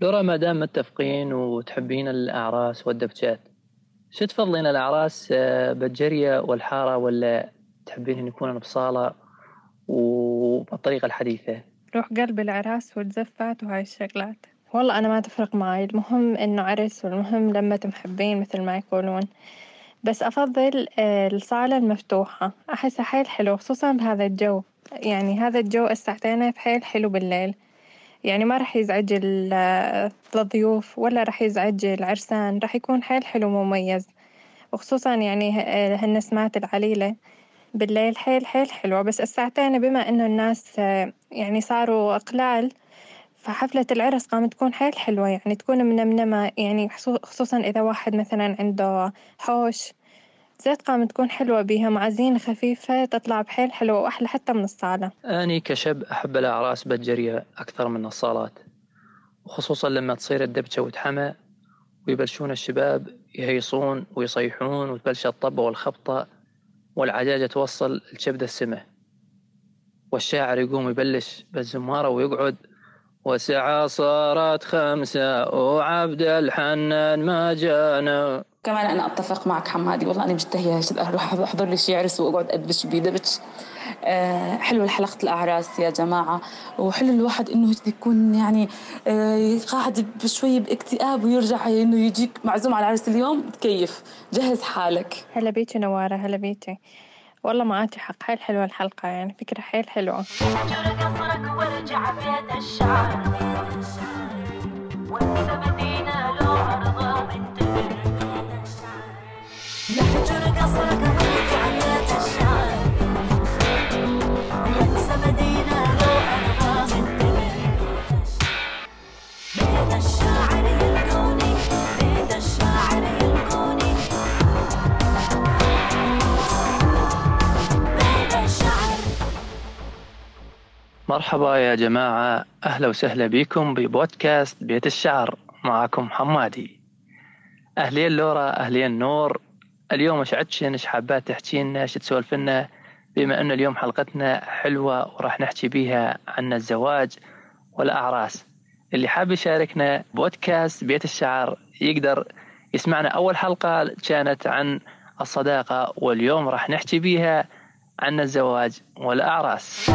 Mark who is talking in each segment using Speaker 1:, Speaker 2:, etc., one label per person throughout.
Speaker 1: لورا ما دام متفقين وتحبين الأعراس والدبجات شو تفضلين الأعراس آه، بالجرية والحارة ولا تحبين يكون بصالة وبالطريقة الحديثة؟
Speaker 2: روح قلب العراس والزفات وهاي الشغلات. والله أنا ما تفرق معي المهم إنه عرس والمهم لمة محبين مثل ما يقولون. بس أفضل آه، الصالة المفتوحة. أحسها حيل حلو خصوصا بهذا الجو. يعني هذا الجو الساعتين حيل حلو بالليل. يعني ما راح يزعج الضيوف ولا راح يزعج العرسان راح يكون حيل حلو ومميز وخصوصا يعني هالنسمات العليلة بالليل حيل حيل حلوة. بس الساعتين بما إنه الناس يعني صاروا قلال فحفلة العرس قامت تكون حيل حلوة. يعني تكون منمنمة. يعني خصوصا إذا واحد مثلا عنده حوش زيت قامت تكون حلوة بيها مع زينة خفيفة تطلع بحيل حلوة وأحلى حتى من الصالة.
Speaker 1: أني كشب أحب الأعراس بالجرية أكثر من الصالات وخصوصا لما تصير الدبشة وتحمى ويبلشون الشباب يهيصون ويصيحون وتبلش الطبة والخبطة والعجاجة توصل لشبد السمة والشاعر يقوم يبلش بالزمارة ويقعد وسعة صارت خمسة وعبد الحنان ما جانا.
Speaker 3: كمان أنا أتفق معك حمادي والله أنا مشتهيه أروح أحضر لي شي عرس وأقعد أدبش بيدبش أه حلو حلقة الأعراس يا جماعة وحلو الواحد إنه يكون يعني أه قاعد بشوي باكتئاب ويرجع إنه يجيك معزوم على العرس اليوم تكيف. جهز حالك.
Speaker 2: هلا بيتي نوارة هلا بيتي. والله معاكي حق. حيل حلوة الحلقة يعني فكرة حيل حلوة. وارجع بيت الشعر وانسى مدينة لو عرضة يحجر قصرك وارجع بيت
Speaker 1: مرحبا يا جماعة. أهلا وسهلا بكم ببودكاست بيت الشعر. معكم حمادي. أهلين لورا أهلين نور. اليوم إيش عدش إيش حابات تحكي لنا إيش تسولف لنا بما أن اليوم حلقتنا حلوة وراح نحكي بيها عن الزواج والأعراس. اللي حاب يشاركنا بودكاست بيت الشعر يقدر يسمعنا أول حلقة كانت عن الصداقة واليوم راح نحكي بيها عن الزواج والأعراس.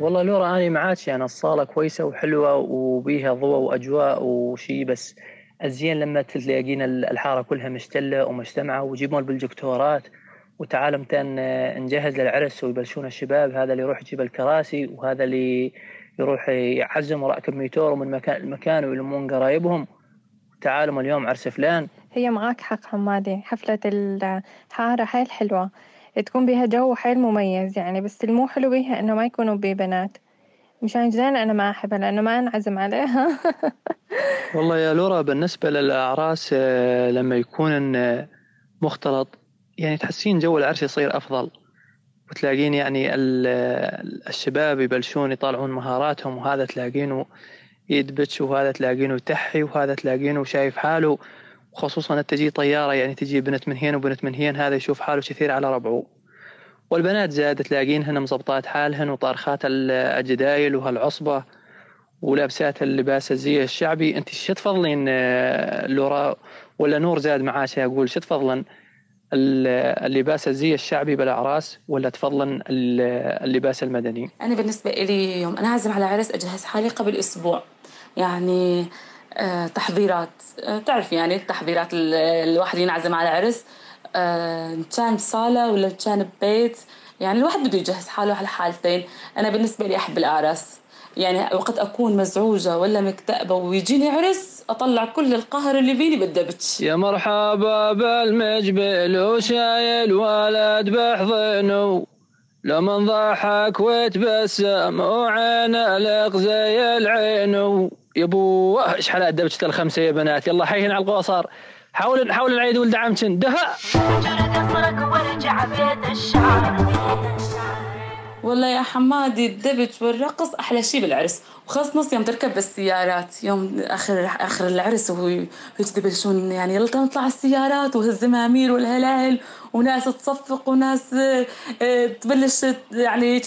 Speaker 1: والله لورا أنا معاك يعني الصالة كويسة وحلوة وبيها ضوء وأجواء وشي بس الزين لما تلاقينا الحارة كلها مشتلة ومجتمعة ويجيبون بالجكتورات وتعال متان نجهز للعرس ويبلشون الشباب هذا اللي يروح يجيب الكراسي وهذا اللي يروح يعزم وراء ميتور من مكان المكان ويلمون قرايبهم. تعالوا اليوم عرس فلان
Speaker 2: هي معاك حق حمادي حفلة الحارة حيل حلوة تكون بيها جو حيل مميز يعني بس المو حلو بيها إنه ما يكونوا ببنات. مشان زين أنا ما أحبها لأنه ما أنعزم عليها.
Speaker 1: والله يا لورا بالنسبة للأعراس آه، لما يكون آه، مختلط يعني تحسين جو العرس يصير أفضل. وتلاقين يعني الشباب يبلشون يطالعون مهاراتهم وهذا تلاقينه يدبش وهذا تلاقينه يتحي وهذا تلاقينه شايف حاله. وخصوصا تجي طيارة يعني تجي بنت من هين وبنت من هين هذا يشوف حاله كثير على ربعه. والبنات زاد تلاقينهن مزبطات حالهن وطارخات الجدايل وهالعصبة ولابسات اللباس الزي الشعبي. أنت شو تفضلين آه، لورا؟ ولا نور زاد معاشة أقول شو تفضلن؟ اللباس الزي الشعبي بالاعراس ولا تفضلن اللباس المدني؟
Speaker 3: أنا بالنسبة لي يوم أنا عازم على عرس أجهز حالي قبل أسبوع. يعني آه، تحضيرات. آه، تعرف يعني التحضيرات الواحد ينعزم على عرس. كان بصالة ولا كان ببيت. يعني الواحد بده يجهز حاله على حالتين. أنا بالنسبة لي أحب الأعراس. يعني وقت أكون مزعوجة ولا مكتئبة ويجيني عرس أطلع كل القهر اللي فيني بالدبج.
Speaker 1: يا مرحبا بالمجبل وشايل ولد بحضنه. لمن ضحك وتبسم وعين لق زي العين. يا إيش حالات دبجة الخمسة يا بنات يلا حيهن على القوصر حاول حاول العيد ولد عمتن دها ورجع
Speaker 3: بيت الشعر. والله يا حمادي الدبج والرقص أحلى شيء بالعرس. وخاص نص يوم تركب بالسيارات يوم اخر آخر العرس وهو يبلشون يعني يلا نطلع السيارات والزمامير والهلال وناس تصفق وناس آه، تبلش يعني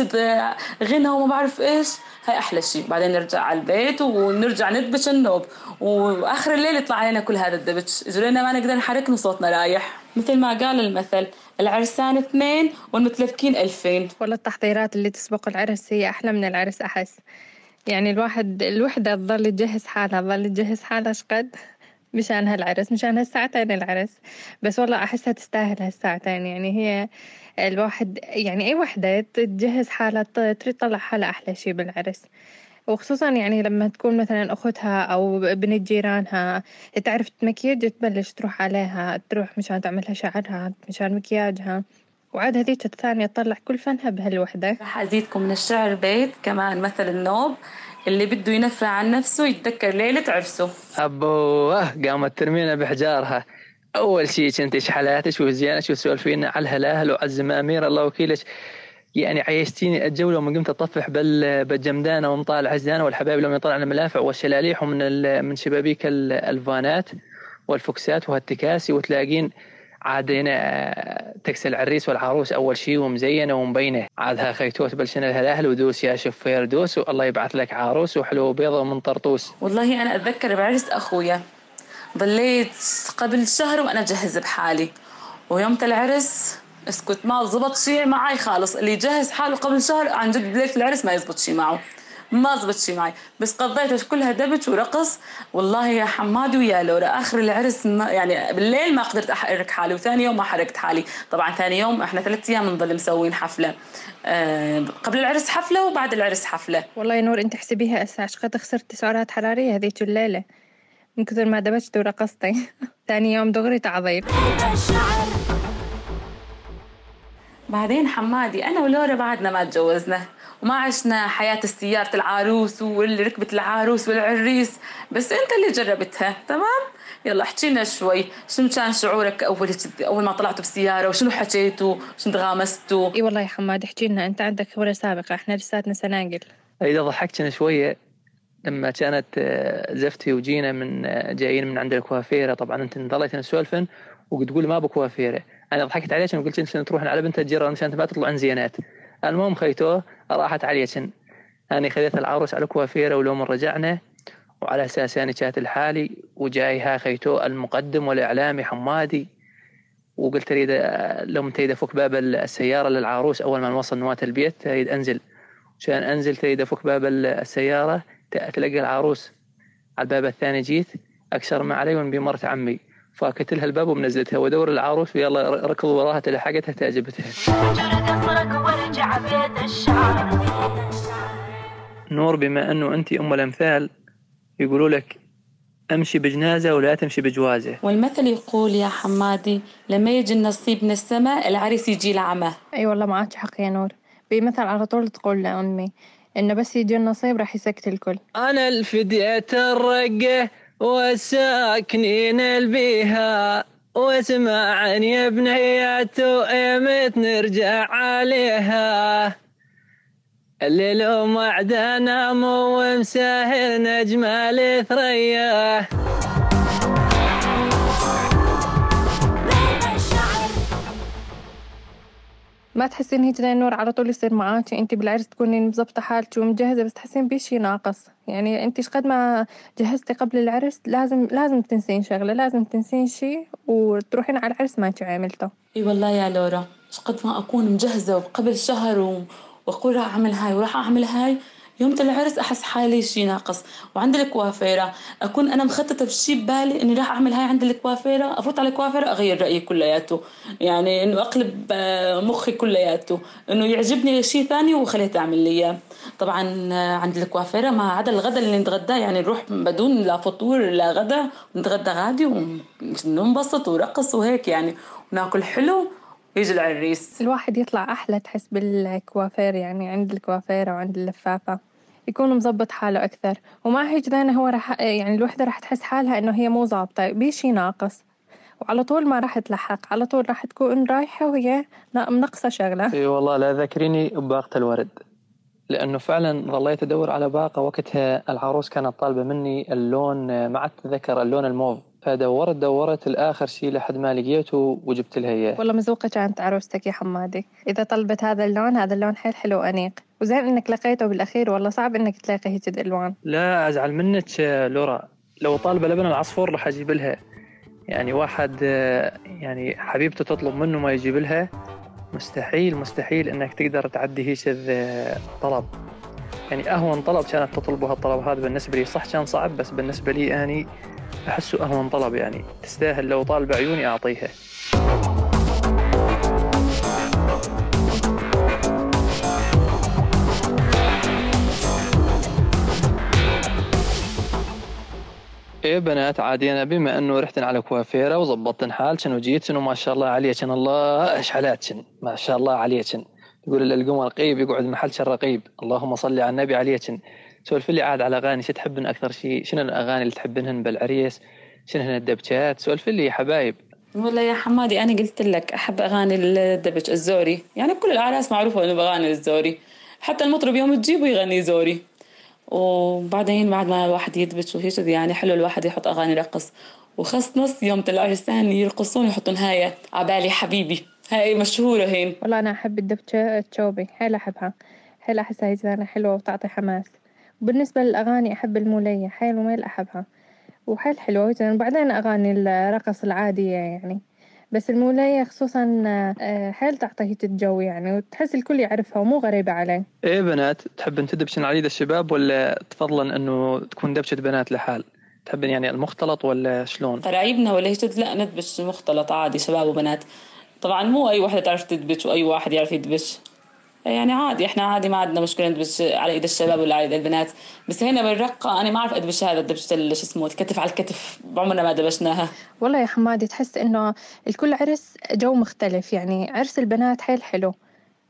Speaker 3: غنى وما بعرف إيش. هاي أحلى شيء بعدين نرجع على البيت ونرجع ندبش النوب. وآخر الليل يطلع علينا كل هذا الدبش. إجرينا ما نقدر نحرك صوتنا رايح. مثل ما قال المثل العرسان اثنين والمتلفكين ألفين.
Speaker 2: والله التحضيرات اللي تسبق العرس هي أحلى من العرس أحس. يعني الواحد الوحدة تظل تجهز حالها تظل تجهز حالها شقد مشان هالعرس مشان هالساعتين العرس. بس والله أحسها تستاهل هالساعتين. يعني هي الواحد يعني أي وحدة تجهز حالها تريد تطلع حالها أحلى شي بالعرس. وخصوصا يعني لما تكون مثلا أختها أو بنت جيرانها تعرف تمكيج تبلش تروح عليها تروح مشان تعملها شعرها مشان مكياجها. وعاد هذيك الثانية تطلع كل فنها بهالوحدة.
Speaker 3: راح أزيدكم من الشعر بيت كمان مثل النوب اللي بده ينفع عن نفسه يتذكر ليلة عرسه.
Speaker 1: أبوه قامت ترمينا بحجارها. أول شيء كنت حالاتك؟ وزيانك وسولفينا على الهلاهل وعلى الزمامير الله وكيلك. يعني عيشتيني الجولة ومن قمت أطفح بالجمدانة ونطالع عزانة والحبايب لما يطلعنا الملافع والشلاليح ومن من شبابيك الفانات والفوكسات وهالتكاسي وتلاقين عاد هنا تكسي العريس والعروس أول شيء ومزينة ومبينة. عادها خيتوت بلشنا الهلاهل ودوس يا شفير دوس والله يبعث لك عروس وحلو بيضه من طرطوس.
Speaker 3: والله أنا أتذكر بعرس أخويا ضليت قبل شهر وأنا اجهز بحالي. ويوم العرس اسكت ما زبط شيء معي خالص. اللي يجهز حاله قبل شهر عن جد ليله العرس ما يزبط شيء معه. ما زبط شيء معي بس قضيت كلها دبج ورقص. والله يا حماد ويا لورا آخر العرس ما يعني بالليل ما قدرت أحرك حالي وثاني يوم ما حركت حالي. طبعا ثاني يوم إحنا ثلاث أيام نضل مسوين حفلة. أه قبل العرس حفلة وبعد العرس حفلة.
Speaker 2: والله يا نور أنت احسبيها هسه قد خسرت سعرات حرارية هذيك الليلة من كثر ما دبجت ورقصتي. ثاني يوم دغري تعظيم.
Speaker 3: بعدين حمادي أنا ولورا بعدنا ما تجوزنا وما عشنا حياة السيارة العروس واللي ركبت العروس والعريس بس أنت اللي جربتها تمام؟ يلا احكي لنا شوي شنو كان شعورك أول أول ما طلعتوا بالسياره وشنو حكيتوا شنو تغامستوا؟
Speaker 2: إي والله يا حماد احكي لنا أنت عندك خبرة سابقة إحنا لساتنا سناقل
Speaker 1: اذا ضحكتنا شوية. لما كانت آه، زفتي وجينا من آه، جايين من عند الكوافيرة طبعا أنت ضليت نسولفن وتقول ما بكوافيرة. أنا ضحكت عليك وقلت انت تروحن على بنت الجيران عشان ما تطلعن زينات. المهم خيتوه راحت عليك. أنا خذيت العروس على كوافيرة ولو من رجعنا وعلى أساس أنا كانت الحالي وجاي ها خيتو المقدم والإعلامي حمادي وقلت أريد لو تريد أفك باب السيارة للعروس أول ما نوصل نواة البيت تريد أنزل. عشان أنزل تريد أفك باب السيارة تلقى العروس. على الباب الثاني جيت أكسر ما علي ونبي مرت عمي. فاكت لها الباب ومنزلتها. وادور العروس ويلا ركض وراها تلحقتها تعجبتها. نور بما أنه أنت أم الأمثال يقولوا لك أمشي بجنازة ولا تمشي بجوازة.
Speaker 3: والمثل يقول يا حمادي لما يجي النصيب من السماء العريس يجي لعمه.
Speaker 2: أي والله معك حق يا نور. بمثل على طول تقول لأمي إنه بس يجي النصيب راح يسكت الكل.
Speaker 1: أنا الفدية الرقه والساكنين البيها واسمعني يا بنياتو ايمت نرجع عليها. الليل معدنا مو مساهر نجمال ثريا
Speaker 2: ما تحسين هيك زي النور على طول يصير معاك انت بالعرس تكوني مزبطه حالك ومجهزة بس تحسين بشي ناقص. يعني انت قد ما جهزتي قبل العرس لازم لازم تنسين شغلة لازم تنسين شي وتروحين على العرس ما عملته
Speaker 3: إي والله يا لورا قد ما أكون مجهزة وقبل شهر و... وأقول راح أعمل هاي وراح أعمل هاي. يوم العرس أحس حالي شي ناقص. وعند الكوافيرة. أكون أنا مخططة بشي ببالي إني راح أعمل هاي عند الكوافيرة أفوت على الكوافيرة أغير رأيي كلياته. يعني إنه أقلب آه، مخي كلياته. إنه يعجبني شيء ثاني وخليته اعمل لي إياه. طبعا آه، عند الكوافيرة ما عدا الغداء اللي نتغداه. يعني نروح بدون لا فطور لا غدا. نتغدى غادي وننبسط ورقص وهيك يعني. وناكل حلو يجي العريس
Speaker 2: الواحد يطلع أحلى تحس بالكوافير يعني عند الكوافيرة وعند اللفافة. يكون مظبط حاله أكثر. وما هيك دايما هو رح يعني الوحدة رح تحس حالها إنه هي مو ظابطة. بشي ناقص. وعلى طول ما راح تلحق. على طول راح تكون رايحة وهي منقصة شغلة.
Speaker 1: إي والله لا ذكريني بباقة الورد. لأنه فعلا ظليت أدور على باقة وقتها العروس كانت طالبة مني اللون ما عاد أتذكر اللون الموف. فدورت دورت الآخر شيء لحد ما لقيته وجبت لها إياه.
Speaker 2: والله مزوقة كانت عروستك يا حمادي. إذا طلبت هذا اللون هذا اللون حيل حلو وأنيق. وزين إنك لقيته بالأخير والله صعب إنك تلاقي هيك الألوان.
Speaker 1: لا أزعل منك لورا. لو طالبة لبن العصفور راح أجيب لها. يعني واحد يعني حبيبته تطلب منه ما يجيب لها. مستحيل مستحيل إنك تقدر تعدي هيك طلب يعني أهون طلب كانت تطلبه هالطلب هذا بالنسبة لي. صح كان صعب بس بالنسبة لي اني احسه أهون طلب يعني. تستاهل لو طالب عيوني أعطيها. إيه بنات عادي أنا بما أنه رحتن على كوافيرة وظبطتن حالشن وجيتن وما شاء الله عليكن الله إيش حالاتشن ما شاء الله عليكن يقول القمر قيب يقعد محل رقيب اللهم صل على النبي عليكن سولف لي عاد على أغاني شو تحبن أكثر شيء شنو الأغاني اللي تحبنهن بالعريس؟ شنو هن الدبكات سولف لي يا حبايب.
Speaker 3: والله يا حمادي أنا قلت لك أحب أغاني الدبج الزوري. يعني كل الاعراس معروفة إنه باغاني الزوري. حتى المطرب يوم تجيبه يغني زوري. وبعدين بعد ما الواحد يدبج وهيك يعني حلو الواحد يحط أغاني رقص. وخص نص يوم العرسان يرقصون يحطون هاي عبالي حبيبي. هاي مشهورة هين.
Speaker 2: والله أنا أحب الدبشة التشوبي. حيل أحبها. حيل أحسها هيك حلوة وتعطي حماس. وبالنسبة للأغاني أحب المولية حيل وميل أحبها. وحيل حلوة وبعدين أغاني الرقص العادية يعني. بس المولية خصوصا آه، حيل تعطي هيك الجو يعني. وتحس الكل يعرفها ومو غريبة عليه.
Speaker 1: إيه بنات تحبن تدبشن على يد الشباب ولا تفضلن إنه تكون دبشة بنات لحال؟ تحبن يعني المختلط ولا شلون؟
Speaker 3: قرايبنا ولا هيك؟ لا ندبش مختلط عادي شباب وبنات. طبعا مو أي وحده تعرف تدبش وأي واحد يعرف يدبش. يعني عادي إحنا عادي ما عندنا مشكلة ندبش على إيد الشباب ولا على إيد البنات. بس هنا بالرقة أنا ما أعرف ادبش هذا دبشه شو اسمه كتف على الكتف. عمرنا ما دبشناها
Speaker 2: والله يا حمادي تحس إنه الكل عرس جو مختلف يعني عرس البنات حيل حلو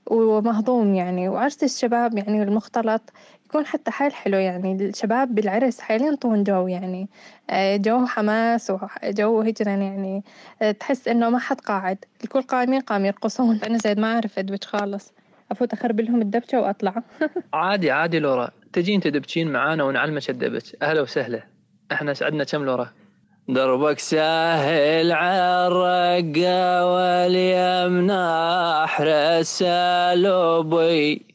Speaker 2: ومهضوم يعني وعرس الشباب يعني المختلط يكون حتى حيل حلو يعني. الشباب بالعرس حيل ينطون جو يعني. آه، جو حماس وجو هجرا يعني. آه، تحس إنه ما حد قاعد الكل قايمين قام يرقصون. أنا زيد ما أعرف أدبج خالص. أفوت أخرب لهم الدبشة وأطلع.
Speaker 1: عادي عادي لورا. تجين تدبشين معانا ونعلمك الدبش. أهلا وسهلا. إحنا سعدنا كم لورا؟ دربك سهل عالرقة واليمنى أحرس سلوبي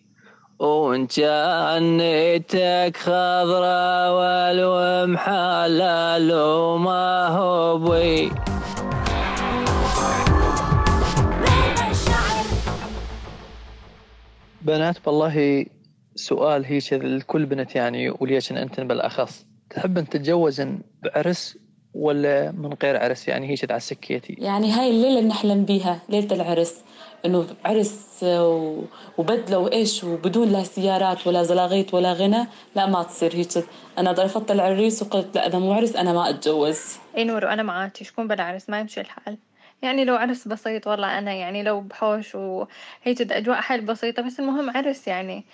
Speaker 1: وإن جنتك خضرا والوم حلال وما هو بي بنات بالله سؤال هيك الكل بنت يعني وليش انت بالاخص. تحبن تتجوزن بعرس ولا من غير عرس؟ يعني هيك على سكيتي.
Speaker 3: يعني هاي الليلة اللي نحلم بيها ليلة العرس. إنه عرس وبدلة وإيش وبدون لا سيارات ولا زلاغيط ولا غنى لا ما تصير هيك. أنا ضرفت العريس وقلت لا إذا مو عرس أنا ما أتجوز.
Speaker 2: إي نور وأنا معاكي شكون بلا عرس ما يمشي الحال. يعني لو عرس بسيط والله أنا يعني لو بحوش وهيك أجواء حيل بسيطة بس المهم عرس يعني.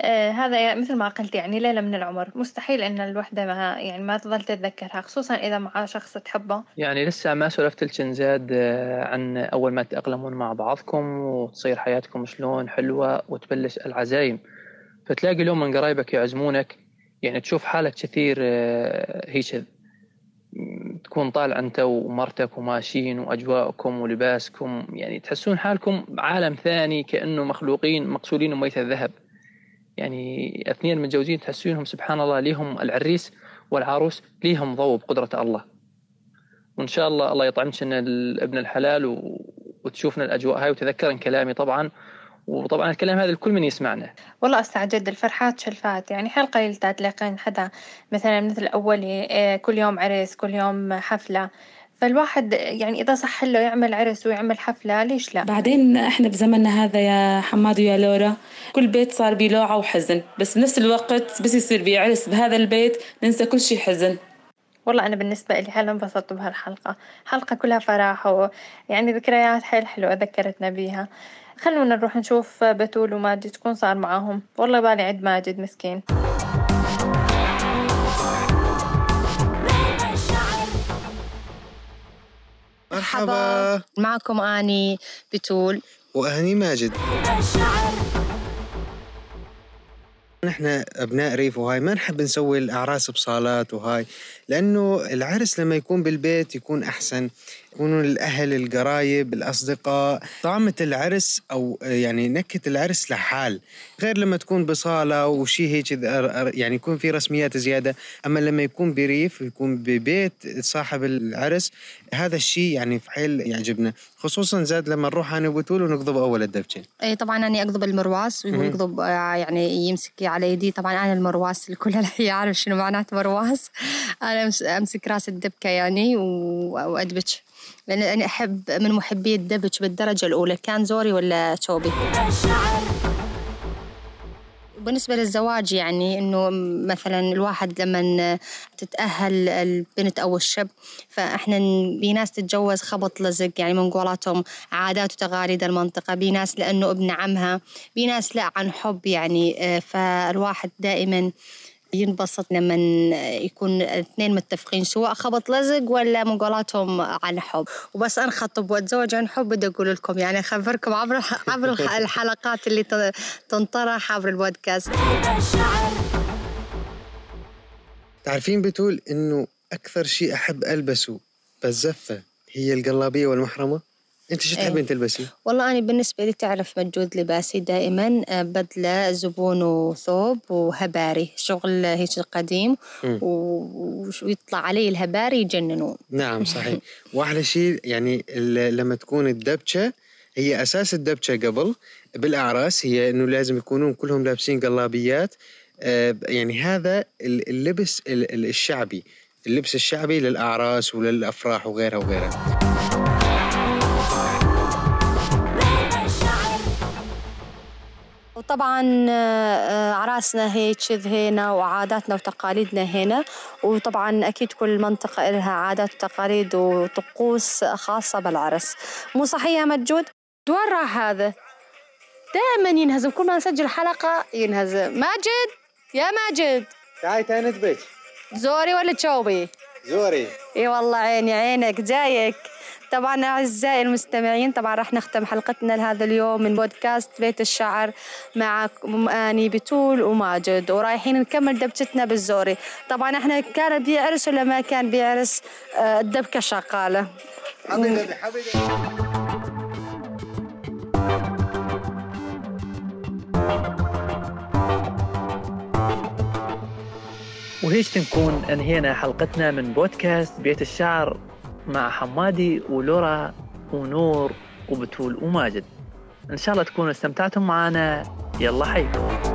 Speaker 2: آه هذا مثل ما قلت يعني ليلة من العمر. مستحيل إن الوحدة ما يعني ما تظل تتذكرها خصوصا إذا مع شخص تحبه.
Speaker 1: يعني لسه ما سولفت زاد آه، عن أول ما تتأقلمون مع بعضكم وتصير حياتكم شلون حلوة وتبلش العزايم. فتلاقي اليوم من قرايبك يعزمونك يعني تشوف حالك كثير آه، هيك تكون طالع انت ومرتك وماشيين وأجواءكم ولباسكم يعني تحسون حالكم عالم ثاني كأنه مخلوقين مقصولين بميت الذهب يعني اثنين متجوزين تحسونهم سبحان الله ليهم العريس والعروس ليهم ضوء بقدرة الله وإن شاء الله الله يطعمك ابن الحلال. وتشوفنا الأجواء هاي وتذكرن كلامي طبعا وطبعا الكلام هذا الكل من يسمعنا.
Speaker 2: والله استعجد الفرحات شلفات. يعني حيل قليل تلاقين حدا مثلا مثل أولي إيه، كل يوم عرس كل يوم حفلة. فالواحد يعني إذا صح له يعمل عرس ويعمل حفلة ليش لا؟
Speaker 3: بعدين إحنا بزمننا هذا يا حماد ويا لورا كل بيت صار بلوعة وحزن. بس بنفس الوقت بس يصير بعرس بهذا البيت ننسى كل شيء حزن.
Speaker 2: والله أنا بالنسبة لي حيل انبسطت بهالحلقة. حلقة كلها فرح ويعني ذكريات حيل حلوة ذكرتنا بيها. خلونا نروح نشوف بتول وماجد تكون صار معاهم. والله بالي عد ماجد مسكين.
Speaker 4: مرحبا.
Speaker 5: معكم أني بتول.
Speaker 4: وأني ماجد. نحن أبناء ريف وهاي ما نحب نسوي الأعراس بصالات وهاي لأنه العرس لما يكون بالبيت يكون أحسن. يكونون الأهل القرايب الأصدقاء طعمة العرس أو يعني نكهة العرس لحال. غير لما تكون بصالة وشي هيك يعني يكون في رسميات زيادة. أما لما يكون بريف ويكون ببيت صاحب العرس هذا الشيء يعني في حيل يعجبنا. خصوصا زاد لما نروح أنا وبتول ونقضب أول الدبشه
Speaker 5: إي طبعا أنا أقضب المرواس ويقضب يعني يمسك على يدي. طبعا أنا المرواس الكل يعرف شنو معناته مرواس. أنا أمسك رأس الدبكة يعني وأدبج. لأن أنا أحب من محبي الدبج بالدرجة الأولى. كان زوري ولا شوبي بالنسبة للزواج يعني إنه مثلا الواحد لما تتأهل البنت أو الشاب فإحنا في ناس تتجوز خبط لزق يعني من قولاتهم عادات وتقاليد المنطقة. في ناس لأنه ابن عمها في ناس لا عن حب يعني. آه، فالواحد دائما ينبسط لما يكون اثنين متفقين سواء خبط لزق ولا مقالاتهم عن حب. وبس انخطب وأتزوج عن حب بدي أقول لكم يعني أخبركم عبر عبر الحلقات اللي تنطرح عبر البودكاست.
Speaker 4: تعرفين بتقول إنه أكثر شيء أحب ألبسه بالزفة هي القلابية والمحرمة؟ انت شو تحبين إيه. تلبسي؟
Speaker 5: والله أنا بالنسبة لي تعرف مجود لباسي دائما آه، بدلة زبون وثوب وهباري شغل هيك قديم ويطلع علي الهباري يجننون
Speaker 4: نعم صحيح وأحلى شيء يعني لما تكون الدبشة هي أساس الدبشة قبل بالأعراس هي إنه لازم يكونون كلهم لابسين قلابيات آه، يعني هذا اللبس الشعبي اللبس الشعبي للأعراس وللأفراح وغيرها وغيرها
Speaker 5: وطبعا آه، عراسنا هيك هنا وعاداتنا وتقاليدنا هنا وطبعا أكيد كل منطقة لها عادات وتقاليد وطقوس خاصة بالعرس. مو صحيح يا مجود؟ وين راح هذا؟ دائما ينهزم. كل ما نسجل حلقة ينهزم. ماجد؟ يا ماجد.
Speaker 4: تعالي نتبج
Speaker 5: زوري ولا تشوبي؟
Speaker 4: زوري.
Speaker 5: إي والله عيني عينك جايك. طبعا أعزائي المستمعين طبعا راح نختم حلقتنا لهذا اليوم من بودكاست بيت الشعر مع أني بتول وماجد ورايحين نكمل دبكتنا بالزوري. طبعا إحنا كان بيعرس ولا ما كان بيعرس؟ آه، الدبكة شغالة.
Speaker 1: وهيك تكون انهينا حلقتنا من بودكاست بيت الشعر. مع حمادي ولورا ونور وبتول وماجد. إن شاء الله تكونوا استمتعتم معنا يلا حيكم.